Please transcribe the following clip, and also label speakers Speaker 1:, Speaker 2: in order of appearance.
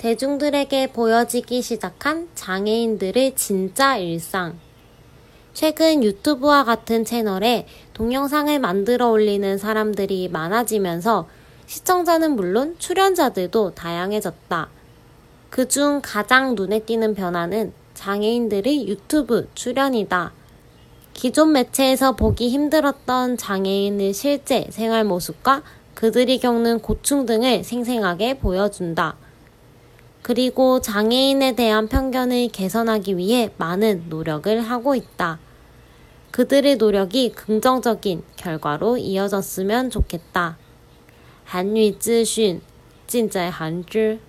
Speaker 1: 대중들에게 보여지기 시작한 장애인들의 진짜 일상. 최근 유튜브와 같은 채널에 동영상을 만들어 올리는 사람들이 많아지면서 시청자는 물론 출연자들도 다양해졌다. 그중 가장 눈에 띄는 변화는 장애인들의 유튜브 출연이다. 기존 매체에서 보기 힘들었던 장애인의 실제 생활 모습과 그들이 겪는 고충 등을 생생하게 보여준다. 그리고 장애인에 대한 편견을 개선하기 위해 많은 노력을 하고 있다. 그들의 노력이 긍정적인 결과로 이어졌으면 좋겠다. 한유资讯尽在韩知。